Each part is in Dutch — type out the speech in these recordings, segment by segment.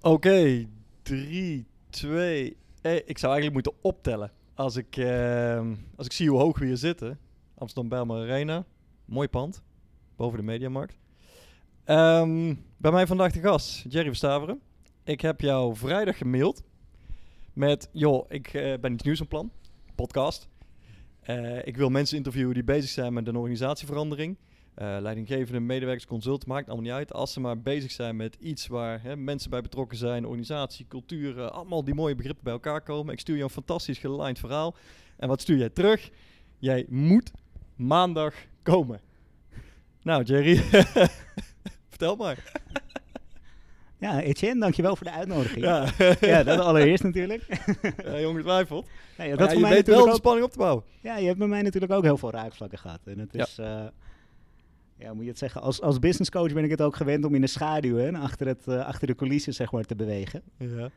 Oké, 3, 2, eh, ik zou eigenlijk moeten optellen. Als ik, ehm, als ik zie hoe hoog we hier zitten. Amsterdam Bijlmer Arena. Mooi pand. Boven de Mediamarkt. Ehm, bij mij vandaag de gast, Jerry Verstaveren. Ik heb jou vrijdag gemaild. Met, joh, ik eh, ben iets nieuws van plan. Podcast. Eh, ik wil mensen interviewen die bezig zijn met een organisatieverandering. Eh, leidinggevende, medewerkers, consult, maakt allemaal niet uit. Als ze maar bezig zijn met iets waar hè, mensen bij betrokken zijn, organisatie, cultuur, allemaal die mooie begrippen bij elkaar komen. Ik stuur je een fantastisch gelined verhaal. En wat stuur jij terug? Jij moet maandag komen. Nou, Jerry, vertel maar. Ja, Etienne, dankjewel voor de uitnodiging. Ja, Ja, dat allereerst natuurlijk. ja. Nee, Maar dat ja, voor je mij weet wel natuurlijk de ook, spanning op te bouwen. ja, je hebt bij mij natuurlijk ook heel veel raakvlakken gehad. En het Ja. is, eh, ja, moet je het zeggen, als, als business coach ben ik het ook gewend om in de schaduw en achter, het, eh, achter de coulissen zeg maar te bewegen. Ja.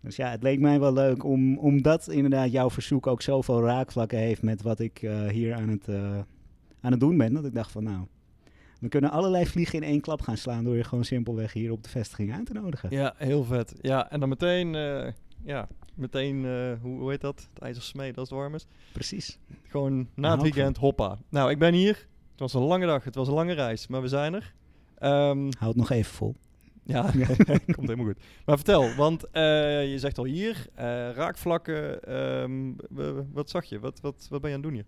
Dus ja, het leek mij wel leuk om, omdat inderdaad jouw verzoek ook zoveel raakvlakken heeft met wat ik eh, hier aan het, eh, aan het doen ben. Dat ik dacht van nou, we kunnen allerlei vliegen in één klap gaan slaan door je gewoon simpelweg hier op de vestiging uit te nodigen. Ja, heel vet. Ja, en dan meteen, ja, meteen, hoe, hoe heet dat? Het ijzer smeden als het warm is. Precies. Gewoon na het weekend, hoppa. Nou, ik ben hier. Het was een lange dag, het was een lange reis, maar we zijn er. Ehm, Houd het nog even vol. ja, komt helemaal goed. Maar vertel, want eh, je zegt al hier, eh, raakvlakken, ehm, wat zag je? Wat, wat, wat ben je aan het doen hier?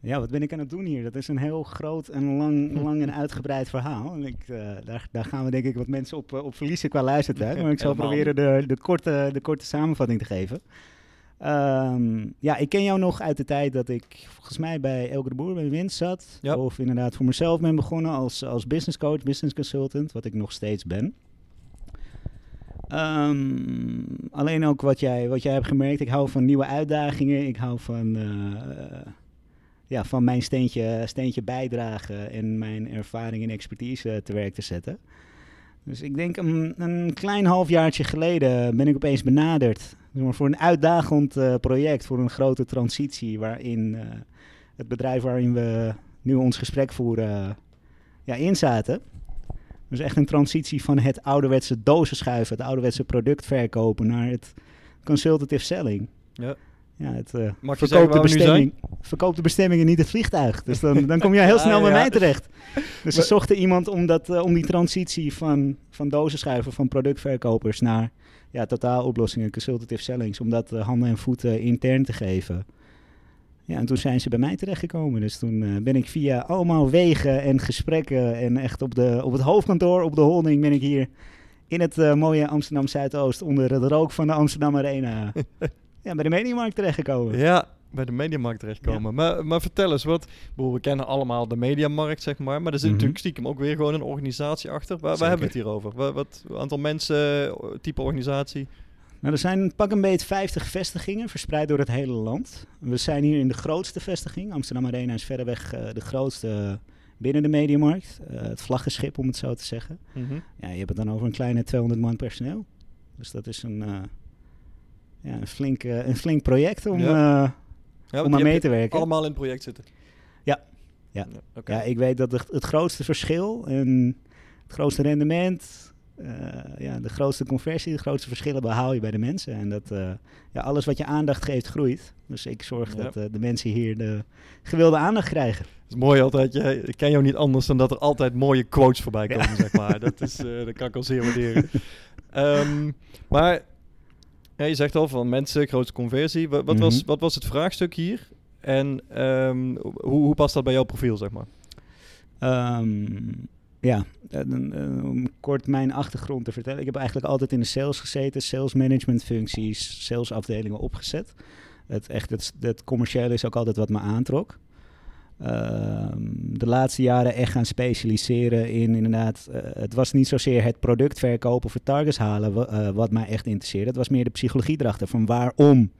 Ja, wat ben ik aan het doen hier? Dat is een heel groot en lang, lang en uitgebreid verhaal. En ik, eh, daar, daar gaan we denk ik wat mensen op, op verliezen qua luistertijd. Maar ik zal proberen de, de, korte, de korte samenvatting te geven. Ehm, ja, ik ken jou nog uit de tijd dat ik volgens mij bij Elke de Boer bij Winst zat. Of inderdaad voor mezelf ben begonnen als, als business coach, business consultant, wat ik nog steeds ben. Ehm, alleen ook wat jij, wat jij hebt gemerkt, ik hou van nieuwe uitdagingen. Ik hou van, eh, ja, van mijn steentje, steentje bijdragen en mijn ervaring en expertise te werk te zetten. Dus ik denk een, een klein halfjaartje geleden ben ik opeens benaderd voor een uitdagend eh, project, voor een grote transitie waarin eh, het bedrijf waarin we nu ons gesprek voeren eh, ja, in zaten. Dus echt een transitie van het ouderwetse dozen schuiven, het ouderwetse product verkopen naar het consultative selling. Ja. Ja, het eh verkoopt, de bestemming, verkoopt de bestemming en niet het vliegtuig. Dus dan, dan kom je heel snel bij ja. mij terecht. Dus ze zochten iemand om, dat, eh, om die transitie van, van dozenschuiven, van productverkopers naar ja, totaaloplossingen, consultative sellings, om dat eh, handen en voeten intern te geven. Ja, en toen zijn ze bij mij terechtgekomen. Dus toen ben ik via allemaal wegen en gesprekken en echt op, de, op het hoofdkantoor, op de holding, ben ik hier in het mooie Amsterdam Zuidoost onder het rook van de Amsterdam Arena ja, bij de Mediamarkt terechtgekomen. Ja, bij de mediamarkt terechtkomen. Maar, maar vertel eens, wat, we kennen allemaal de mediamarkt, zeg maar. Maar er zit Mhm. natuurlijk stiekem ook weer gewoon een organisatie achter. Waar, waar hebben we het hier over? Wat, wat aantal mensen, type organisatie? Nou, er zijn pak een beetje 50 vestigingen verspreid door het hele land. We zijn hier in de grootste vestiging. Amsterdam Arena is verreweg eh, de grootste binnen de mediamarkt. Eh, het vlaggenschip, om het zo te zeggen. Mhm. Ja, je hebt het dan over een kleine 200 man personeel. Dus dat is een, eh, ja, een, flink, eh, een flink project om, Ja. eh, Ja, om aan mee te werken. Allemaal in het project zitten? Ja. Ja. Ja, ik weet dat het, het grootste verschil en het grootste rendement, eh, ja, de grootste conversie, de grootste verschillen behaal je bij de mensen. En dat ja, alles wat je aandacht geeft, groeit. Dus ik zorg Ja. dat de mensen hier de gewilde aandacht krijgen. Het is mooi altijd. Je, ik ken jou niet anders dan dat er altijd mooie quotes voorbij Ja. komen, zeg maar. Dat, is, dat kan ik al zeer waarderen. Ehm, maar ja, je zegt al van mensen, grootste conversie. Wat, wat, was, Mhm. wat was het vraagstuk hier? En ehm, hoe, hoe past dat bij jouw profiel, zeg maar? Ehm, ja, eh, eh, om kort mijn achtergrond te vertellen. Ik heb eigenlijk altijd in de sales gezeten, sales management functies, salesafdelingen opgezet. Het, echt, het, het commerciële is ook altijd wat me aantrok. Ehm, de laatste jaren echt gaan specialiseren in inderdaad, eh, het was niet zozeer het product verkopen of het targets halen eh, wat mij echt interesseerde. Het was meer de psychologie erachter van waarom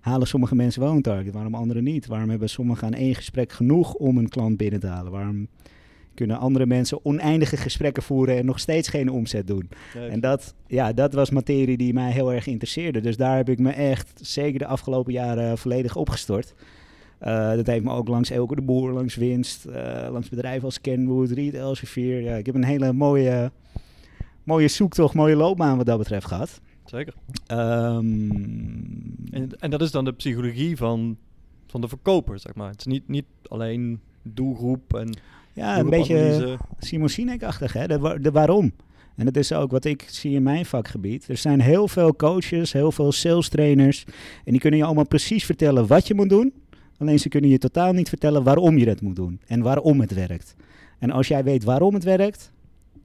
halen sommige mensen wel een target, waarom anderen niet? Waarom hebben sommigen aan één gesprek genoeg om een klant binnen te halen? Waarom kunnen andere mensen oneindige gesprekken voeren en nog steeds geen omzet doen? En dat, ja, dat was materie die mij heel erg interesseerde. Dus daar heb ik me echt zeker de afgelopen jaren volledig opgestort. Eh, dat heeft me ook langs Elke de Boer, langs Winst, eh, langs bedrijven als Kenwood, Riet, Elsevier. Ja, ik heb een hele mooie, mooie zoektocht, mooie loopbaan wat dat betreft gehad. Zeker. Ehm, En, en dat is dan de psychologie van, van de verkoper, zeg maar. Het is niet, niet alleen doelgroep en ja, een beetje. Simon Sinek-achtig, hè? De, de waarom. En dat is ook wat ik zie in mijn vakgebied. Er zijn heel veel coaches, heel veel sales trainers. En die kunnen je allemaal precies vertellen wat je moet doen. Alleen ze kunnen je totaal niet vertellen waarom je dat moet doen. En waarom het werkt. En als jij weet waarom het werkt,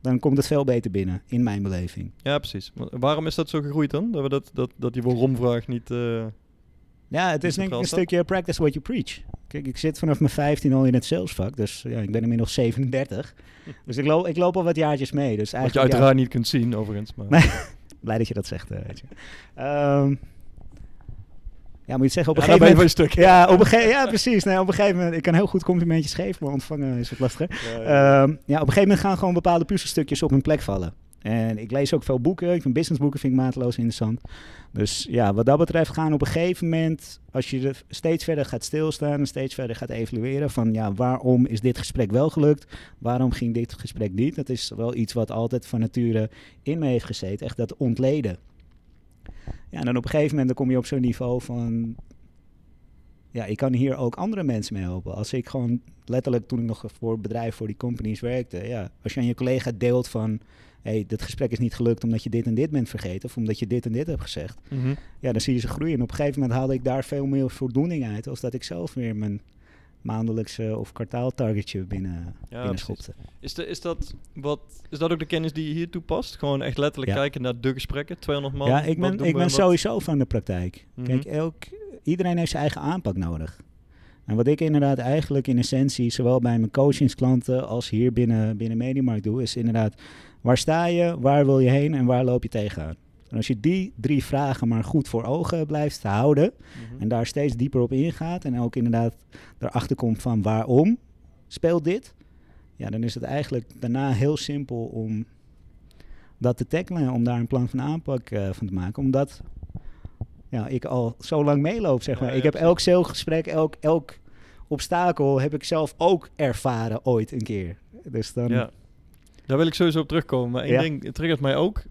dan komt het veel beter binnen, in mijn beleving. Ja, precies. Maar waarom is dat zo gegroeid dan? Dat, we dat, dat, dat die waarom-vraag niet... eh, Ja, het is denk ik centraal een stukje practice what you preach. Kijk, ik zit vanaf mijn 15 al in het salesvak. Dus ja, ik ben inmiddels 37. Dus ik, loop ik loop al wat jaartjes mee. Dus wat je eigenlijk, ja, uiteraard niet kunt zien, overigens. Maar. Blij dat je dat zegt, eh, weet je. Ehm, ja, moet je het zeggen, op een Ja, gegeven moment... stuk. Ja, op een ge- ja, precies. Nee, op een gegeven moment... Ik kan heel goed complimentjes geven, maar ontvangen is wat lastiger. Ja. Ehm, ja, op een gegeven moment gaan gewoon bepaalde puzzelstukjes op hun plek vallen. En ik lees ook veel boeken. Ik vind businessboeken vind ik mateloos interessant. Dus ja, wat dat betreft gaan op een gegeven moment... Als je er steeds verder gaat stilstaan en steeds verder gaat evalueren... van ja, waarom is dit gesprek wel gelukt? Waarom ging dit gesprek niet? Dat is wel iets wat altijd van nature in me heeft gezeten. Echt dat ontleden. Ja, en dan op een gegeven moment dan kom je op zo'n niveau van... Ja, ik kan hier ook andere mensen mee helpen. Als ik gewoon letterlijk toen ik nog voor het bedrijf, voor die companies werkte, ja, als je aan je collega deelt van, hé, hey, dit gesprek is niet gelukt omdat je dit en dit bent vergeten, of omdat je dit en dit hebt gezegd, Mhm. ja, dan zie je ze groeien. En op een gegeven moment haalde ik daar veel meer voldoening uit, als dat ik zelf weer mijn maandelijkse of kwartaaltargetje binnen, binnen precies. schopte. Is, de, is, dat wat, is dat ook de kennis die je hier toepast? Gewoon echt letterlijk Ja. kijken naar de gesprekken, 200 man? ja, ik ben, ik ben sowieso van de praktijk. Mhm. Kijk, elk, iedereen heeft zijn eigen aanpak nodig. En wat ik inderdaad eigenlijk in essentie, zowel bij mijn coachingsklanten als hier binnen, binnen Mediamarkt doe, is inderdaad, waar sta je, waar wil je heen en waar loop je tegenaan? En als je die drie vragen maar goed voor ogen blijft houden Mhm. en daar steeds dieper op ingaat en ook inderdaad erachter komt van waarom speelt dit, ja, dan is het eigenlijk daarna heel simpel om dat te tackelen, om daar een plan van aanpak eh, van te maken, omdat ja, ik al zo lang meeloop, zeg maar. ja, ik heb elk salesgesprek, elk, elk obstakel heb ik zelf ook ervaren ooit een keer. Dus dan, Ja, daar wil ik sowieso op terugkomen. Maar één Ja. ding triggert mij ook.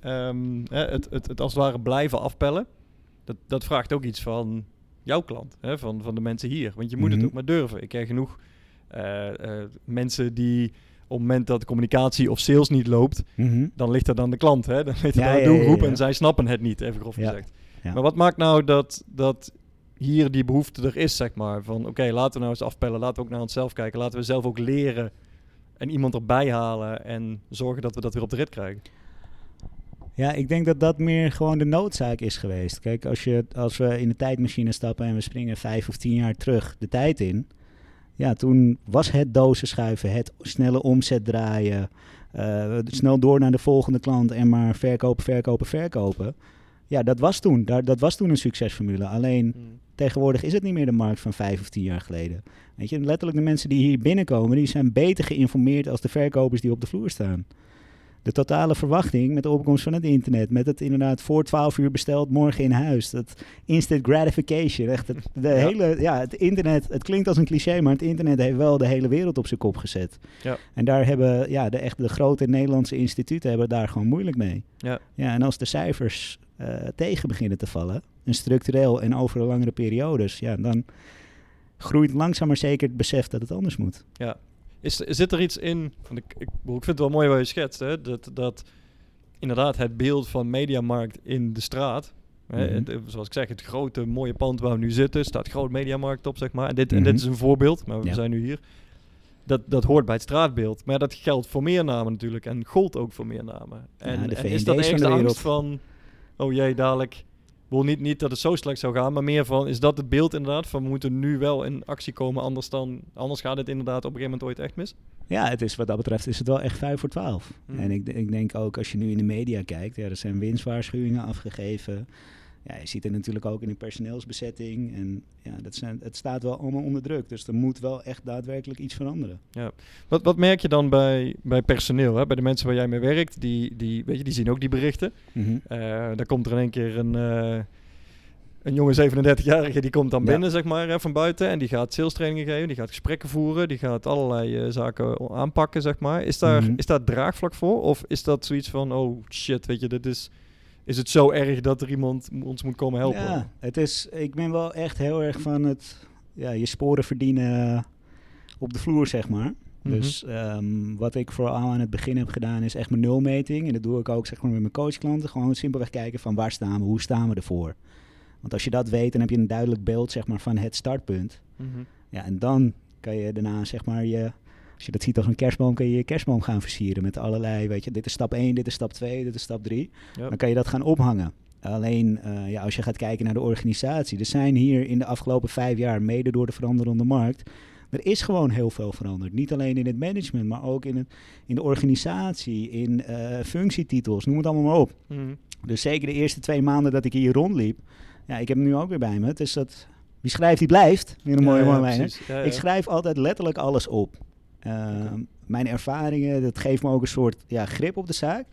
Ehm, hè, het, het, het als het ware blijven afpellen. Dat, dat vraagt ook iets van jouw klant. Hè, van, van de mensen hier. Want je moet Mhm. het ook maar durven. Ik ken genoeg eh, eh, mensen die op het moment dat de communicatie of sales niet loopt... Mhm. dan ligt dat aan de klant. Hè? Dan ligt dat Ja, aan de doelgroep ja. en zij snappen het niet, even grof gezegd. Maar wat maakt nou dat, dat hier die behoefte er is, zeg maar? Van oké, laten we nou eens afpellen. Laten we ook naar onszelf kijken. Laten we zelf ook leren en iemand erbij halen en zorgen dat we dat weer op de rit krijgen. Ja, ik denk dat dat meer gewoon de noodzaak is geweest. Kijk, als, je, als we in de tijdmachine stappen en we springen vijf of tien jaar terug de tijd in. Ja, toen was het dozen schuiven, het snelle omzet draaien. eh, snel door naar de volgende klant en maar verkopen, verkopen, verkopen. Ja, dat was toen. Daar, dat was toen een succesformule. Alleen tegenwoordig is het niet meer de markt van vijf of tien jaar geleden. Weet je, letterlijk de mensen die hier binnenkomen, die zijn beter geïnformeerd als de verkopers die op de vloer staan. De totale verwachting met de opkomst van het internet, met het inderdaad voor 12 uur besteld, morgen in huis. Dat instant gratification. Echt het, de Ja. hele, ja, het internet, het klinkt als een cliché, maar het internet heeft wel de hele wereld op zijn kop gezet. Ja. En daar hebben ja, de, echt de grote Nederlandse instituten hebben daar gewoon moeilijk mee. Ja. Ja, en als de cijfers eh, tegen beginnen te vallen, en structureel en over langere periodes, ja, dan groeit langzaam maar zeker het besef dat het anders moet. Ja. Is, zit er iets in, want ik, ik, ik vind het wel mooi wat je schetst, hè? Dat, dat inderdaad het beeld van Mediamarkt in de straat, hè, Mhm. het- zoals ik zeg, het grote mooie pand waar we nu zitten, staat groot Mediamarkt op, zeg maar. En dit, en Mhm. dit is een voorbeeld, maar we Ja. zijn nu hier. Dat, dat hoort bij het straatbeeld. Maar dat geldt voor meer namen natuurlijk en gold ook voor meer namen. En, is dat ergens de angst van, oh jee, dadelijk... Ik wil niet, niet dat het zo slecht zou gaan, maar meer van, is dat het beeld inderdaad? Van we moeten nu wel in actie komen, anders, dan, anders gaat het inderdaad op een gegeven moment ooit echt mis? Ja, het is, wat dat betreft is het wel echt 5 voor 12. Mhm. En ik, ik denk ook als je nu in de media kijkt, ja, er zijn winstwaarschuwingen afgegeven. Ja, je ziet het natuurlijk ook in de personeelsbezetting. En ja, dat zijn, het staat wel allemaal onder druk. Dus er moet wel echt daadwerkelijk iets veranderen. Wat, wat merk je dan bij, bij personeel, hè? bij de mensen waar jij mee werkt? Die, die, weet je, die zien ook die berichten. Eh daar komt er in één keer een, eh, een jonge 37-jarige die komt dan Ja. binnen, zeg maar, hè, van buiten. En die gaat sales trainingen geven, die gaat gesprekken voeren, die gaat allerlei eh, zaken aanpakken, zeg maar. Is daar, Mhm. is daar draagvlak voor? Of is dat zoiets van, oh shit, weet je, dit is... Is het zo erg dat er iemand ons moet komen helpen? Ja, het is, ik ben wel echt heel erg van het ja, je sporen verdienen op de vloer, zeg maar. Mhm. Dus ehm, wat ik vooral aan het begin heb gedaan is echt mijn nulmeting. En dat doe ik ook zeg maar, met mijn coachklanten. Gewoon simpelweg kijken van waar staan we, hoe staan we ervoor. Want als je dat weet, dan heb je een duidelijk beeld zeg maar, van het startpunt. Mhm. Ja, en dan kan je daarna zeg maar je... Als je dat ziet als een kerstboom, kan je je kerstboom gaan versieren met allerlei, weet je, dit is stap 1, dit is stap 2, dit is stap 3. Ja. Dan kan je dat gaan ophangen. Alleen eh, ja, als je gaat kijken naar de organisatie. Er zijn hier in de afgelopen vijf jaar, mede door de veranderende markt. Er is gewoon heel veel veranderd. Niet alleen in het management, maar ook in, het, in de organisatie, in eh, functietitels, noem het allemaal maar op. Mhm. Dus zeker de eerste twee maanden dat ik hier rondliep. Ja, ik heb hem nu ook weer bij me. Dus dat, wie schrijft, die blijft. Weer een mooie Ja, ja, Ik schrijf altijd letterlijk alles op. Oké. Mijn ervaringen, dat geeft me ook een soort ja, grip op de zaak.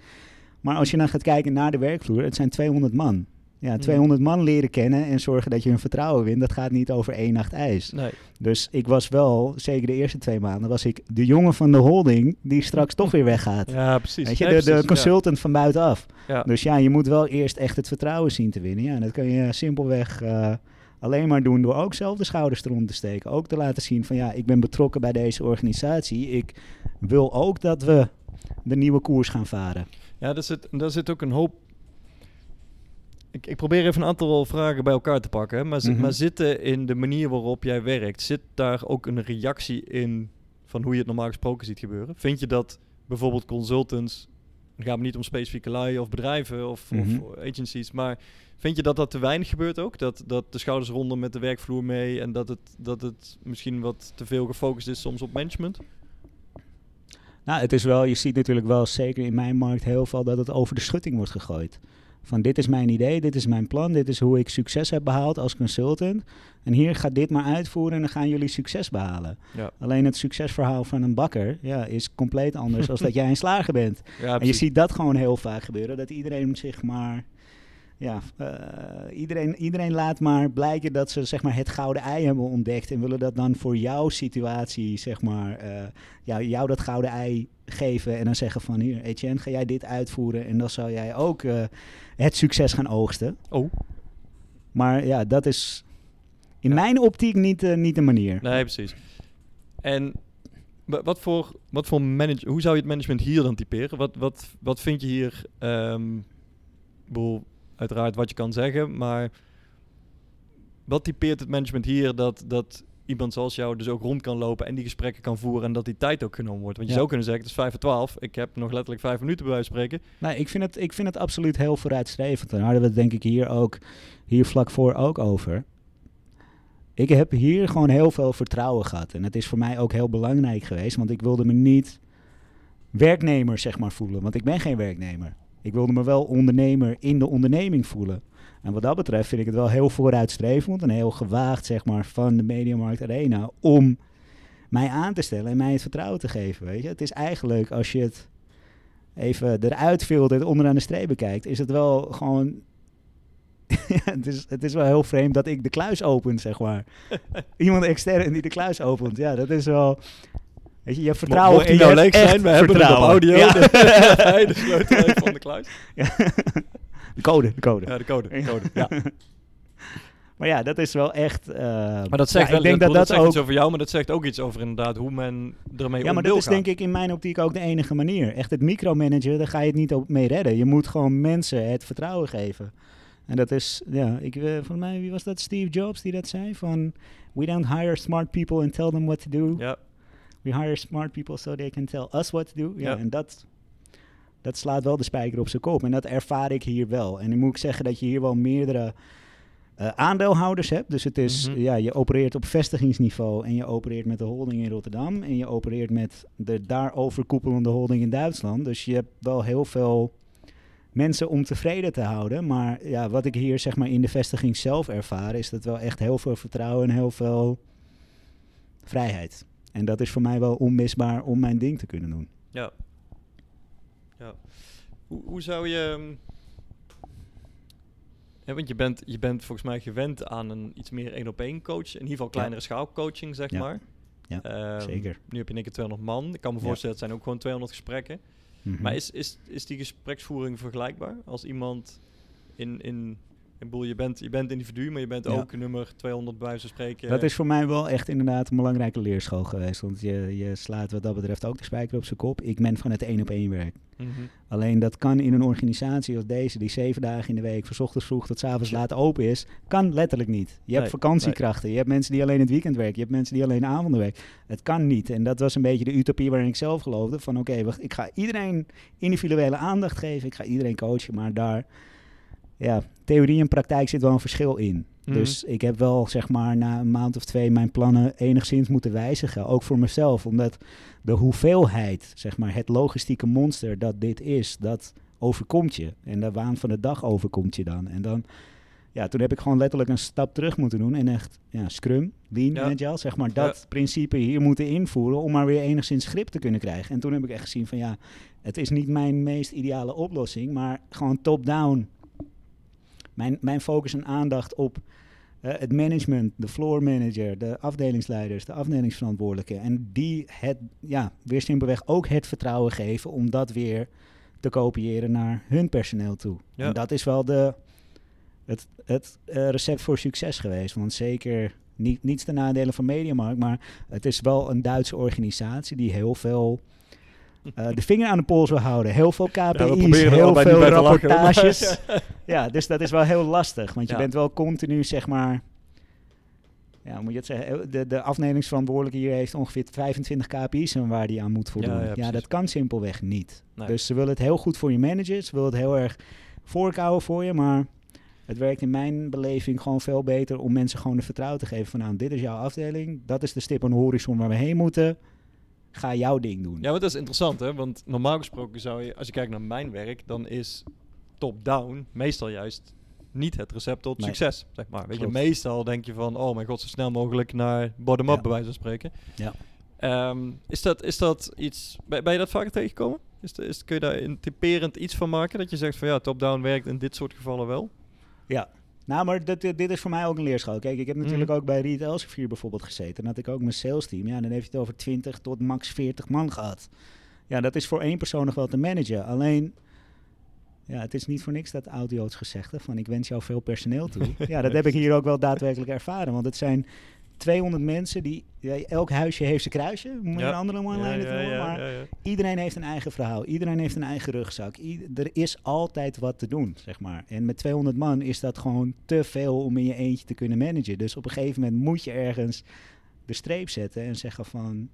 Maar als je dan gaat kijken naar de werkvloer, het zijn 200 man. Ja, Mhm. 200 man leren kennen en zorgen dat je hun vertrouwen wint, dat gaat niet over één nacht ijs. Nee. Dus ik was wel, zeker de eerste twee maanden, was ik de jongen van de holding die straks toch weer weggaat. Ja, precies. Weet je, Nee, de, de precies, ja. consultant van buitenaf. Ja. Dus ja, je moet wel eerst echt het vertrouwen zien te winnen. Ja, en dat kan je simpelweg eh, alleen maar doen door ook zelf de schouders eronder te steken. Ook te laten zien van ja, ik ben betrokken bij deze organisatie. Ik wil ook dat we de nieuwe koers gaan varen. Ja, daar zit, daar zit ook een hoop. Ik, ik probeer even een aantal vragen bij elkaar te pakken. hè, Maar, Mhm. maar zitten in de manier waarop jij werkt, zit daar ook een reactie in van hoe je het normaal gesproken ziet gebeuren? Vind je dat bijvoorbeeld consultants, het gaat me niet om specifieke lui of bedrijven of, Mhm. of agencies, maar vind je dat dat te weinig gebeurt ook? Dat, dat de schouders ronden met de werkvloer mee en dat het, dat het misschien wat te veel gefocust is soms op management? Nou, het is wel, je ziet natuurlijk wel zeker in mijn markt heel veel dat het over de schutting wordt gegooid. Van dit is mijn idee, dit is mijn plan, dit is hoe ik succes heb behaald als consultant. En hier gaat dit maar uitvoeren en dan gaan jullie succes behalen. Ja, Alleen het succesverhaal van een bakker ja, is compleet anders dan dat jij een slager bent. ja en je ziet dat gewoon heel vaak gebeuren. Dat iedereen zich maar. Ja, eh, iedereen, iedereen laat maar blijken dat ze zeg maar, het gouden ei hebben ontdekt. En willen dat dan voor jouw situatie, zeg maar, eh, ja, jou dat gouden ei geven. En dan zeggen van hier, Etienne, ga jij dit uitvoeren. En dan zal jij ook eh, het succes gaan oogsten. Oh, Maar ja, dat is in Ja. mijn optiek niet, niet de manier. Nee, precies. En wa- wat voor, wat voor manage, hoe zou je het management hier dan typeren? Wat, wat, wat vind je hier, bedoel, uiteraard wat je kan zeggen, maar wat typeert het management hier dat, dat iemand zoals jou dus ook rond kan lopen en die gesprekken kan voeren en dat die tijd ook genomen wordt? Want je Ja. zou kunnen zeggen, het is vijf voor twaalf, ik heb nog letterlijk vijf minuten bij wijze van spreken. Nee, ik vind, het, ik vind het absoluut heel vooruitstrevend. Daar hadden we het denk ik hier ook, hier vlak voor ook over. Ik heb hier gewoon heel veel vertrouwen gehad. En het is voor mij ook heel belangrijk geweest, want ik wilde me niet werknemer zeg maar voelen. Want ik ben geen werknemer. Ik wilde me wel ondernemer in de onderneming voelen. En wat dat betreft vind ik het wel heel vooruitstrevend en heel gewaagd zeg maar van de Mediamarkt Arena om mij aan te stellen en mij het vertrouwen te geven. Weet je? Het is eigenlijk als je het even eruit filtert, onderaan de streep bekijkt, is het wel gewoon. het, is, het is wel heel vreemd dat ik de kluis open, zeg maar. Iemand extern die de kluis opent. Ja, dat is wel. Weet je, je hebt vertrouwen Mocht die nou echt zijn, we hebben het op audio. Ja. De sleutel heeft van de kluis. de code, de code. Ja, de code. De code. Ja. Maar ja, dat is wel echt. eh, Maar dat zegt ja, wel, ik denk dat, dat dat zegt ook. iets over jou, maar dat zegt ook iets over inderdaad hoe men ermee Ja, om maar dat is gaan. denk ik in mijn optiek ook de enige manier. Echt het micromanagen, daar ga je het niet op mee redden. Je moet gewoon mensen het vertrouwen geven. En dat is, ja, ik, eh, volgens mij, wie was dat? Steve Jobs die dat zei? Van, we don't hire smart people and tell them what to do. Ja, We hire smart people so they can tell us what to do. Ja, en dat, dat slaat wel de spijker op zijn kop. En dat ervaar ik hier wel. En dan moet ik zeggen dat je hier wel meerdere eh, aandeelhouders hebt. Dus het is, Mhm. ja, je opereert op vestigingsniveau en je opereert met de holding in Rotterdam. En je opereert met de daarover koepelende holding in Duitsland. Dus je hebt wel heel veel mensen om tevreden te houden. Maar ja, wat ik hier zeg maar in de vestiging zelf ervaar, is dat wel echt heel veel vertrouwen en heel veel vrijheid. En dat is voor mij wel onmisbaar om mijn ding te kunnen doen. ja. ja. Hoe, hoe zou je... ehm, hè, want je bent, je bent volgens mij gewend aan een iets meer één op één coach. In ieder geval kleinere schaalcoaching, zeg Ja. maar. Ja, Ehm, zeker. Nu heb je één keer 200 man. Ik kan me Ja. voorstellen, het zijn ook gewoon 200 gesprekken. Mhm. Maar is, is, is die gespreksvoering vergelijkbaar? Als iemand in... in ik bedoel, je bent, je bent individu, maar je bent Ja. ook nummer 200 bij wijze van spreken. Dat is voor mij wel echt inderdaad een belangrijke leerschool geweest. Want je, je slaat wat dat betreft ook de spijker op zijn kop. Ik ben van het één op één werk. Mhm. Alleen dat kan in een organisatie als deze, die zeven dagen in de week, van ochtends vroeg tot avonds laat open is, kan letterlijk niet. Je hebt Nee, vakantiekrachten, je hebt mensen die alleen het weekend werken, je hebt mensen die alleen avonden werken. Het kan niet. En dat was een beetje de utopie waarin ik zelf geloofde. Van oké, wacht, ik ga iedereen individuele aandacht geven, ik ga iedereen coachen, maar daar, ja, theorie en praktijk zit wel een verschil in. Mhm. Dus ik heb wel, zeg maar, na een maand of twee mijn plannen enigszins moeten wijzigen. Ook voor mezelf, omdat de hoeveelheid, zeg maar, het logistieke monster dat dit is, dat overkomt je. En de waan van de dag overkomt je dan. En dan, ja, toen heb ik gewoon letterlijk een stap terug moeten doen. En echt, ja, Scrum, Lean Ja. Agile, zeg maar, dat principe hier moeten invoeren om maar weer enigszins grip te kunnen krijgen. En toen heb ik echt gezien van, ja, het is niet mijn meest ideale oplossing, maar gewoon top-down. Mijn, mijn focus en aandacht op eh, het management, de floor manager, de afdelingsleiders, de afdelingsverantwoordelijken. En die het, ja, weer simpelweg ook het vertrouwen geven om dat weer te kopiëren naar hun personeel toe. Ja. En dat is wel de, het, het eh, recept voor succes geweest. Want zeker niet, niets ten nadele van Mediamarkt, maar het is wel een Duitse organisatie die heel veel eh, de vinger aan de pols wil houden. Heel veel KPI's, heel veel lachen, rapportages. Ja, dus dat is wel heel lastig. Want je Ja. bent wel continu, zeg maar... Ja, moet je het zeggen? De, de afdelingsverantwoordelijke hier heeft ongeveer 25 KPI's en waar die aan moet voldoen. Ja, dat kan simpelweg niet. Nee. Dus ze willen het heel goed voor je manager. Ze willen het heel erg voorkouwen voor je. Maar het werkt in mijn beleving gewoon veel beter om mensen gewoon de vertrouwen te geven van... Nou, dit is jouw afdeling. Dat is de stip aan de horizon waar we heen moeten. Ga jouw ding doen. Ja, maar dat is interessant, hè? Want normaal gesproken zou je, als je kijkt naar mijn werk, dan is top-down meestal juist niet het recept tot Nee. succes, zeg maar. Weet je, meestal denk je van, oh mijn god, zo snel mogelijk naar bottom-up, Ja. bij wijze van spreken. Ja. Ehm, is, dat, is dat iets, ben, ben je dat vaker tegengekomen? Is, de- is, kun je daar een typerend iets van maken, dat je zegt van ja, top-down werkt in dit soort gevallen wel? Ja. Nou, maar dit, is voor mij ook een leerschool. Kijk, ik heb natuurlijk Mhm. ook bij Reed Elsevier bijvoorbeeld gezeten. En had ik ook mijn sales team. Ja, dan je het over 20 tot max 40 man gehad. Ja, dat is voor één persoon nog wel te managen. Alleen, ja, het is niet voor niks dat oud-Joods gezegde van ik wens jou veel personeel toe. ja, dat heb ik hier ook wel daadwerkelijk ervaren. Want het zijn 200 mensen die, elk huisje heeft zijn kruisje. Moet je Ja. een andere ja, noemen, ja, maar ja, ja. iedereen heeft een eigen verhaal. Iedereen heeft een eigen rugzak. Er is altijd wat te doen, zeg maar. En met 200 man is dat gewoon te veel om in je eentje te kunnen managen. Dus op een gegeven moment moet je ergens de streep zetten en zeggen van...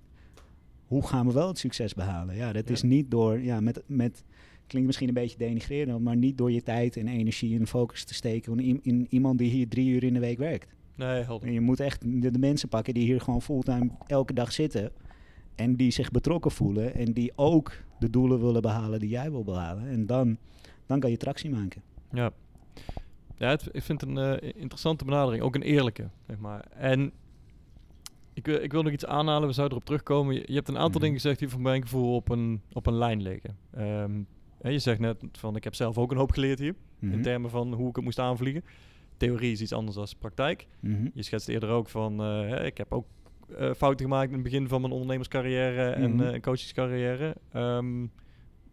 Hoe gaan we wel het succes behalen? Ja, dat is niet door... Ja, met, met, klinkt misschien een beetje denigrerend, maar niet door je tijd en energie en focus te steken in, in iemand die hier drie uur in de week werkt. Nee, helder. En je moet echt de, de mensen pakken die hier gewoon fulltime elke dag zitten. En die zich betrokken voelen. En die ook de doelen willen behalen die jij wil behalen. En dan, dan kan je tractie maken. Ja. Ja, het, ik vind het een eh, interessante benadering. Ook een eerlijke, zeg maar. En ik, wil- ik wil nog iets aanhalen. We zouden erop terugkomen. Je, je hebt een aantal Mhm. dingen gezegd die voor mijn gevoel op een, op een lijn liggen. Ehm, je zegt net van, ik heb zelf ook een hoop geleerd hier. In Mhm. termen van hoe ik het moest aanvliegen. Theorie is iets anders dan praktijk. Mhm. Je schetst eerder ook van, hè, ik heb ook eh, fouten gemaakt in het begin van mijn ondernemerscarrière en Mhm. eh, coachingscarrière. Ehm,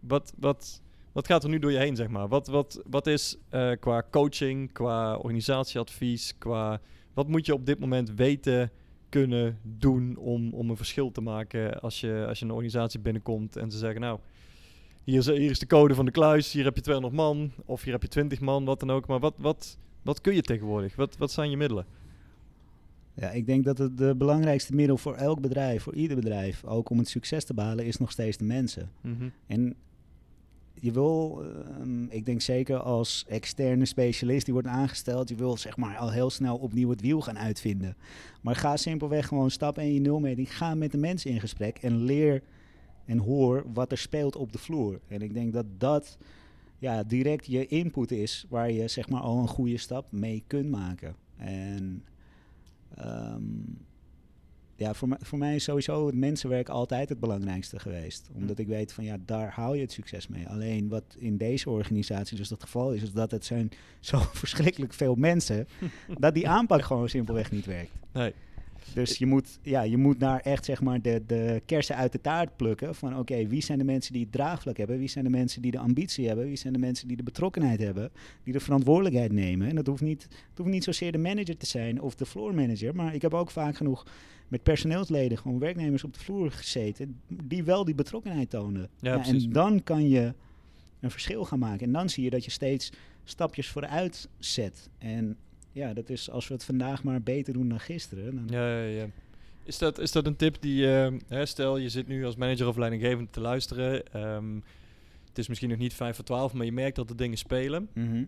wat, wat, wat gaat er nu door je heen, zeg maar? Wat, wat, wat is qua coaching, qua organisatieadvies, qua... Wat moet je op dit moment weten, kunnen doen om, om een verschil te maken als je, als je een organisatie binnenkomt en ze zeggen, nou, hier is, hier is de code van de kluis, hier heb je 200 man of hier heb je 20 man, wat dan ook. Maar wat, wat, wat kun je tegenwoordig? Wat, wat zijn je middelen? Ja, ik denk dat het de belangrijkste middel voor elk bedrijf, voor ieder bedrijf, ook om het succes te behalen, is nog steeds de mensen. Mhm. En je wil, ehm, ik denk zeker als externe specialist die wordt aangesteld, je wil zeg maar al heel snel opnieuw het wiel gaan uitvinden. Maar ga simpelweg gewoon stap 1 je nulmeting, ga met de mensen in gesprek en leer en hoor wat er speelt op de vloer. En ik denk dat dat ja, direct je input is waar je zeg maar al een goede stap mee kunt maken. En ehm, ja, voor, mij, voor mij is sowieso het mensenwerk altijd het belangrijkste geweest. Omdat ik weet van ja, daar haal je het succes mee. Alleen wat in deze organisatie dus het geval is, is dat het zijn zo verschrikkelijk veel mensen, dat die aanpak gewoon simpelweg niet werkt. Nee. Dus je moet, ja, je moet daar echt zeg maar de, de kersen uit de taart plukken. Van oké, wie zijn de mensen die het draagvlak hebben? Wie zijn de mensen die de ambitie hebben? Wie zijn de mensen die de betrokkenheid hebben? Die de verantwoordelijkheid nemen? En dat hoeft niet, het hoeft niet zozeer de manager te zijn of de floor manager. Maar ik heb ook vaak genoeg met personeelsleden, gewoon werknemers op de vloer gezeten. Die wel die betrokkenheid tonen. Ja, en dan kan je een verschil gaan maken. En dan zie je dat je steeds stapjes vooruit zet. En ja, dat is als we het vandaag maar beter doen dan gisteren. Dan Ja, ja, ja. Is dat, is dat een tip die, eh, hè, stel je zit nu als manager of leidinggevende te luisteren. ehm, het is misschien nog niet 5 voor 12, maar je merkt dat er dingen spelen. Mhm.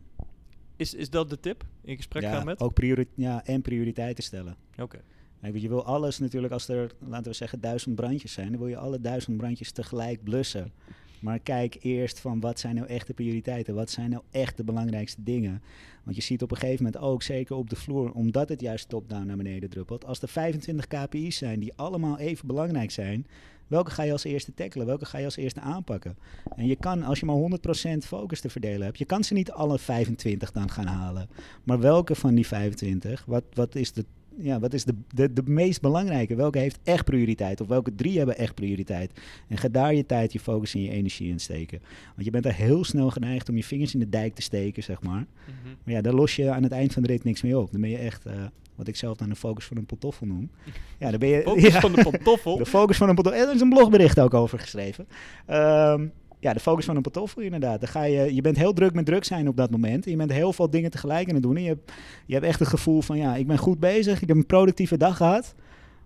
Is, is dat de tip? In gesprek ja, gaan met? Ook priori ja, en prioriteiten stellen. Oké. Want je wil alles natuurlijk, als er, laten we zeggen, duizend brandjes zijn, dan wil je alle duizend brandjes tegelijk blussen. Maar kijk eerst van wat zijn nou echt de prioriteiten? Wat zijn nou echt de belangrijkste dingen? Want je ziet op een gegeven moment ook, zeker op de vloer, omdat het juist top-down naar beneden druppelt, als er 25 KPI's zijn die allemaal even belangrijk zijn, welke ga je als eerste tackelen? Welke ga je als eerste aanpakken? En je kan, als je maar 100% focus te verdelen hebt, je kan ze niet alle 25 dan gaan halen. Maar welke van die 25, wat, wat is de ja, wat is de, de, de meest belangrijke? Welke heeft echt prioriteit? Of welke drie hebben echt prioriteit? En ga daar je tijd, je focus en je energie in steken. Want je bent er heel snel geneigd om je vingers in de dijk te steken, zeg maar. Mhm. Maar ja, daar los je aan het eind van de rit niks mee op. Dan ben je echt, eh, wat ik zelf dan de focus van een pantoffel noem. Ja, dan ben je... Focus ja, van de pantoffel. de focus van een pantoffel. Er is een blogbericht ook over geschreven. Ehm, ja, de focus van een pantoffel inderdaad. Dan ga je, je bent heel druk met druk zijn op dat moment. En je bent heel veel dingen tegelijk aan het doen. En je, hebt, je hebt echt het gevoel van, ja, ik ben goed bezig. Ik heb een productieve dag gehad.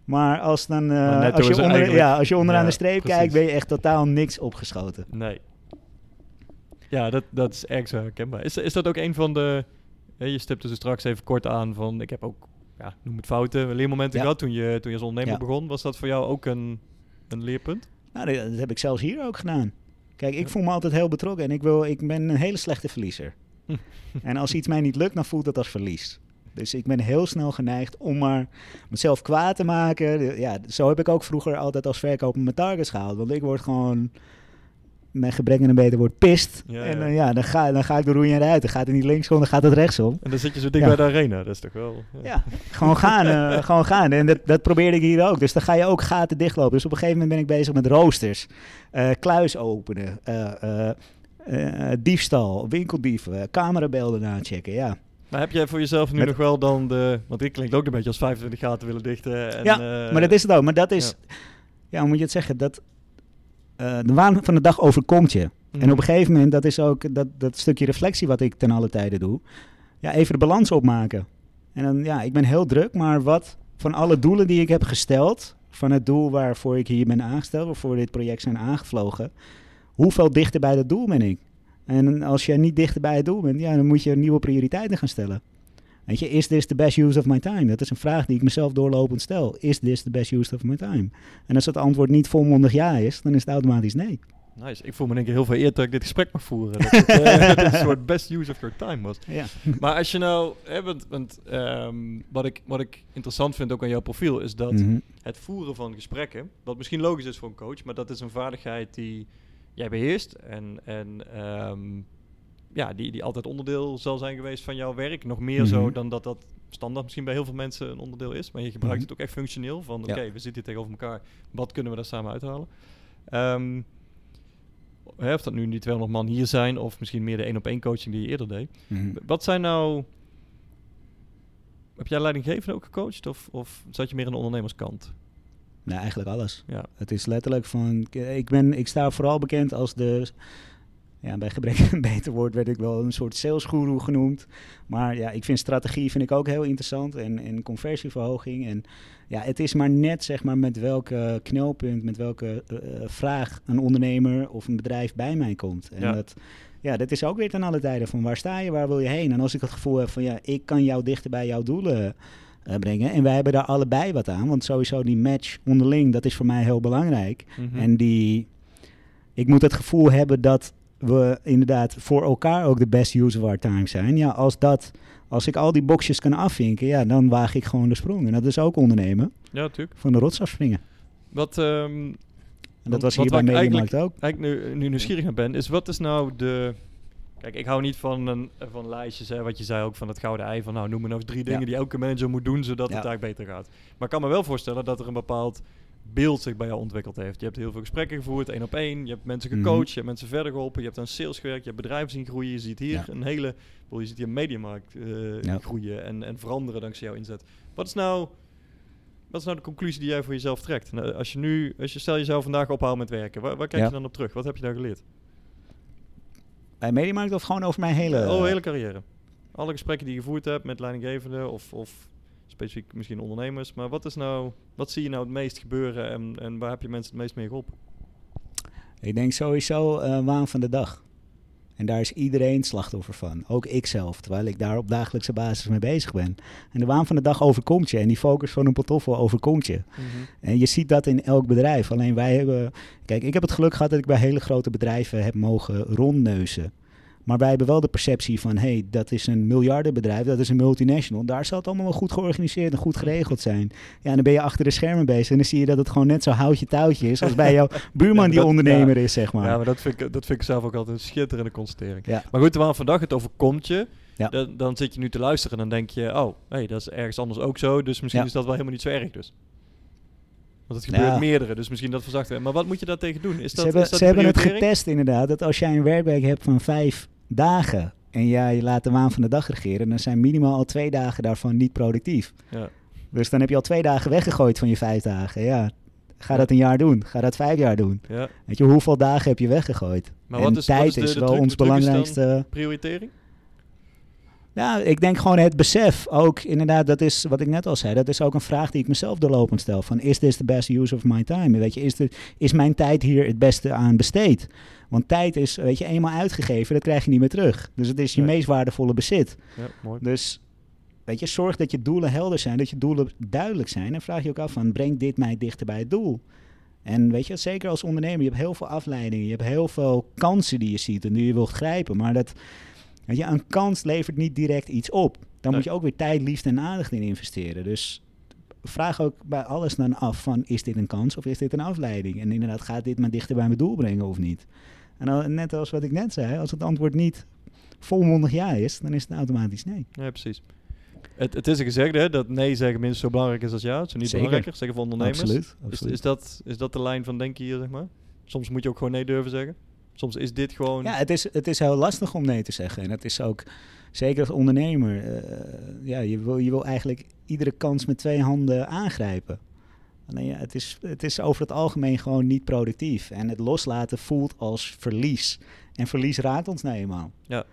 Maar als, dan, eh, Maar als, je er onder, eigenlijk- ja, als je onderaan Ja, de streep precies. kijkt, ben je echt totaal niks opgeschoten. Nee. Ja, dat, dat is erg zo herkenbaar. Is, is dat ook een van de... je stipte ze straks even kort aan van... Ik heb ook, ja, noem het fouten, leermomenten Ja. gehad toen je, toen je als ondernemer begon. Was dat voor jou ook een, een leerpunt? Nou, dat heb ik zelfs hier ook gedaan. Kijk, ik voel me altijd heel betrokken en ik, wil, ik ben een hele slechte verliezer. en als iets mij niet lukt, dan voelt dat als verlies. Dus ik ben heel snel geneigd om maar mezelf kwaad te maken. Ja, zo heb ik ook vroeger altijd als verkoper mijn targets gehaald. Want ik word gewoon, mijn gebrek in een beter woord, pist. Ja, en ja. dan, ja, dan, ga, dan ga ik de roeien eruit. Dan gaat het niet linksom, dan gaat het rechtsom. En dan zit je zo dik bij de arena. Dat is toch wel... Ja, gewoon gaan. eh, gewoon gaan. En dat, dat probeerde ik hier ook. Dus dan ga je ook gaten dichtlopen. Dus op een gegeven moment ben ik bezig met roosters. eh, kluis openen. eh, eh, eh, diefstal, winkeldieven, camerabeelden nachecken. Ja, Maar heb jij voor jezelf nu Met- nog wel dan de... Want dit klinkt ook een beetje als 25 gaten willen dichten. En, ja eh, maar dat is het ook. Maar dat is, ja, hoe moet je het zeggen? Dat, eh, de waan van de dag overkomt je. mhm. En op een gegeven moment, dat is ook dat, dat stukje reflectie wat ik ten alle tijde doe. Ja, even de balans opmaken. En dan, ja, ik ben heel druk, maar wat van alle doelen die ik heb gesteld, van het doel waarvoor ik hier ben aangesteld, waarvoor dit project zijn aangevlogen, hoeveel dichter bij dat doel ben ik? En als je niet dichter bij het doel bent, ja, dan moet je nieuwe prioriteiten gaan stellen. Weet je, is this the best use of my time? Dat is een vraag die ik mezelf doorlopend stel. Is this the best use of my time? En als het antwoord niet volmondig ja is, dan is het automatisch nee. Nice. Ik voel me één keer heel veel eer dat ik dit gesprek mag voeren. Dat het, eh, dat het een soort best use of your time was. Ja. Maar als je nou... Hè, want, want, ehm, wat, ik, wat ik interessant vind ook aan jouw profiel... is dat Mhm. het voeren van gesprekken... wat misschien logisch is voor een coach... maar dat is een vaardigheid die jij beheerst... en, en ehm, ja, die, die altijd onderdeel zal zijn geweest van jouw werk. Nog meer zo Mhm. dan dat dat standaard misschien bij heel veel mensen een onderdeel is. Maar je gebruikt Mhm. het ook echt functioneel. Van Ja. oké, we zitten hier tegenover elkaar. Wat kunnen we daar samen uithalen? Hè, of dat nu die 200 man hier zijn... of misschien meer de één-op-één coaching die je eerder deed. Mhm. Wat zijn nou... Heb jij leidinggevende ook gecoacht? Of, of zat je meer aan de ondernemerskant? Nou, eigenlijk alles. Ja. Het is letterlijk van. Ik, ben, ik sta vooral bekend als de. Ja, bij gebrek aan een beter woord werd ik wel een soort salesguru genoemd. Maar ja, ik vind strategie vind ik ook heel interessant. En, en conversieverhoging. En ja, het is maar net zeg maar met welke knelpunt, met welke eh, eh, vraag een ondernemer of een bedrijf bij mij komt. En Ja. dat, ja, dat is ook weer ten alle tijden van waar sta je, waar wil je heen? En als ik het gevoel heb van ja, ik kan jou dichter bij jouw doelen eh, brengen. En wij hebben daar allebei wat aan. Want sowieso die match onderling, dat is voor mij heel belangrijk. Mhm. En die, ik moet het gevoel hebben dat we inderdaad voor elkaar ook de best use of our time zijn. Ja, als dat, als ik al die boxjes kan afvinken, ja, dan waag ik gewoon de sprong. En dat is ook ondernemen. Ja, natuurlijk. van de rots afspringen. Wat, ehm, En dat was hier wat bij ik Mediamarkt ook. eigenlijk nu, nu nieuwsgierig naar ben, is wat is nou de... Kijk, ik hou niet van, een, van lijstjes, hè, wat je zei ook van het gouden ei. Van nou, noem me nou eens drie dingen Ja. die elke manager moet doen, zodat Ja. het eigenlijk beter gaat. Maar ik kan me wel voorstellen dat er een bepaald beeld zich bij jou ontwikkeld heeft. Je hebt heel veel gesprekken gevoerd, één op één. Je hebt mensen Mhm. gecoacht, je hebt mensen verder geholpen. Je hebt aan sales gewerkt, je hebt bedrijven zien groeien. Je ziet hier Ja. een hele... Je ziet hier een mediamarkt Ja. groeien en, en veranderen dankzij jouw inzet. Wat is nou... Wat is nou de conclusie die jij voor jezelf trekt? Nou, als je nu, als je stel jezelf vandaag ophoudt met werken, waar, waar kijk Ja. je dan op terug? Wat heb je daar geleerd? Bij Mediamarkt of gewoon over mijn hele... oh, hele carrière. Alle gesprekken die je gevoerd hebt met leidinggevenden of, of specifiek misschien ondernemers. Maar wat is nou, wat zie je nou het meest gebeuren en, en waar heb je mensen het meest mee geholpen? Ik denk sowieso eh, waan van de dag. En daar is iedereen slachtoffer van. Ook ikzelf, terwijl ik daar op dagelijkse basis mee bezig ben. En de waan van de dag overkomt je. En die focus van een pantoffel overkomt je. En je ziet dat in elk bedrijf. Alleen wij hebben... Kijk, ik heb het geluk gehad dat ik bij hele grote bedrijven heb mogen rondneuzen. Maar wij hebben wel de perceptie van... hé, hey, dat is een miljardenbedrijf, dat is een multinational. Daar zal het allemaal wel goed georganiseerd en goed geregeld zijn. Ja, en dan ben je achter de schermen bezig... en dan zie je dat het gewoon net zo houtje touwtje is... als bij jouw buurman Ja, die ondernemer is, zeg maar. Ja, maar dat vind, ik, dat vind ik zelf ook altijd een schitterende constatering. Ja. Maar goed, terwijl vandaag het overkomt je, Ja. dan, dan zit je nu te luisteren en dan denk je, oh, hey, dat is ergens anders ook zo, dus misschien is dat wel helemaal niet zo erg dus. Want het gebeurt meerdere, dus misschien dat verzachten. Maar wat moet je daar tegen doen? Is dat, ze hebben, is dat ze hebben het getest inderdaad, dat als jij een werkweek hebt van vijf dagen en jij laat de waan van de dag regeren, dan zijn minimaal al twee dagen daarvan niet productief. Ja. Dus dan heb je al twee dagen weggegooid van je vijf dagen. Ja, ga Ja. dat een jaar doen, ga dat vijf jaar doen. Ja. Weet je, hoeveel dagen heb je weggegooid? Maar en wat is- wat tijd is de- is de wel truc- ons belangrijkste... Prioritering? Ja, ik denk gewoon het besef. Ook inderdaad, dat is wat ik net al zei. Dat is ook een vraag die ik mezelf doorlopend stel. Van, is this the best use of my time? Weet je, is, de, is mijn tijd hier het beste aan besteed? Want tijd is, weet je, eenmaal uitgegeven, dat krijg je niet meer terug. Dus het is je meest waardevolle bezit. Ja, mooi. Dus, weet je, zorg dat je doelen helder zijn, dat je doelen duidelijk zijn. En vraag je ook af van, brengt dit mij dichter bij het doel? En weet je, zeker als ondernemer, je hebt heel veel afleidingen. Je hebt heel veel kansen die je ziet en die je wilt grijpen. Maar dat, weet je, een kans levert niet direct iets op. Dan Nee. moet je ook weer tijd, liefde en aandacht in investeren. Dus vraag ook bij alles dan af van, is dit een kans of is dit een afleiding? En inderdaad, gaat dit me dichter bij mijn doel brengen of niet? En net als wat ik net zei, als het antwoord niet volmondig ja is, dan is het automatisch nee. Ja, precies. Het, het is een gezegde hè, dat nee zeggen minstens zo belangrijk is als ja. Zo niet Zeker. belangrijker, zeggen voor ondernemers. Absoluut. Is, absoluut. is, dat, is dat de lijn van denken hier, zeg maar? Soms moet je ook gewoon nee durven zeggen. Soms is dit gewoon... Ja, het is, het is heel lastig om nee te zeggen. En het is ook, zeker als ondernemer, eh, ja, je, wil, je wil eigenlijk iedere kans met twee handen aangrijpen. Alleen ja, het, is, het is over het algemeen gewoon niet productief. En het loslaten voelt als verlies. En verlies raakt ons nou eenmaal. Ja.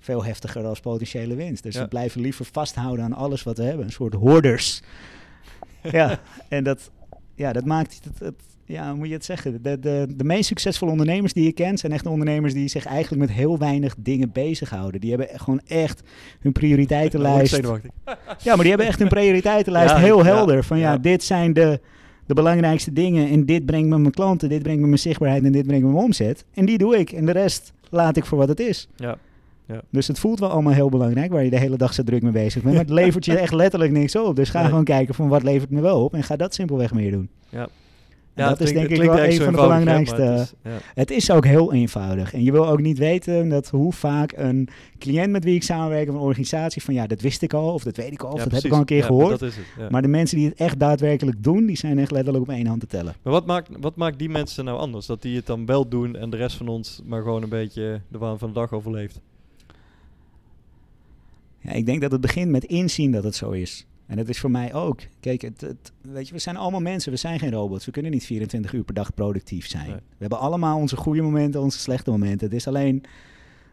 Veel heftiger als potentiële winst. Dus Ja. we blijven liever vasthouden aan alles wat we hebben. Een soort hoorders. ja, en dat, ja, dat maakt het, het, ja, hoe moet je het zeggen? De, de, de meest succesvolle ondernemers die je kent zijn echt ondernemers die zich eigenlijk met heel weinig dingen bezighouden. Die hebben gewoon echt hun prioriteitenlijst. Ik Ja, maar die hebben echt hun prioriteitenlijst Ja, heel ja, helder. Van ja, ja. dit zijn de, de belangrijkste dingen. En dit brengt me mijn klanten, dit brengt me mijn zichtbaarheid en dit brengt me mijn omzet. En die doe ik. En de rest laat ik voor wat het is. Ja. Dus het voelt wel allemaal heel belangrijk, waar je de hele dag zo druk mee bezig bent. Maar het levert je echt letterlijk niks op. Dus ga Nee. gewoon kijken van wat levert me wel op. En ga dat simpelweg meer doen. Ja. En dat is denk ik wel een van de belangrijkste... het is- ja. Het is ook heel eenvoudig. En je wil ook niet weten dat hoe vaak een cliënt met wie ik samenwerk of een organisatie van ja, dat wist ik al of dat weet ik al of Ja, dat heb ik al een keer Ja, gehoord. Het, ja. Maar de mensen die het echt daadwerkelijk doen, die zijn echt letterlijk op één hand te tellen. Maar wat maakt, wat maakt die mensen nou anders? Dat die het dan wel doen en de rest van ons maar gewoon een beetje de waan van de dag overleeft. Ja, ik denk dat het begint met inzien dat het zo is. En dat is voor mij ook. Kijk, het, het, weet je, we zijn allemaal mensen, we zijn geen robots. We kunnen niet 24 uur per dag productief zijn. Nee. We hebben allemaal onze goede momenten, onze slechte momenten. Het is alleen,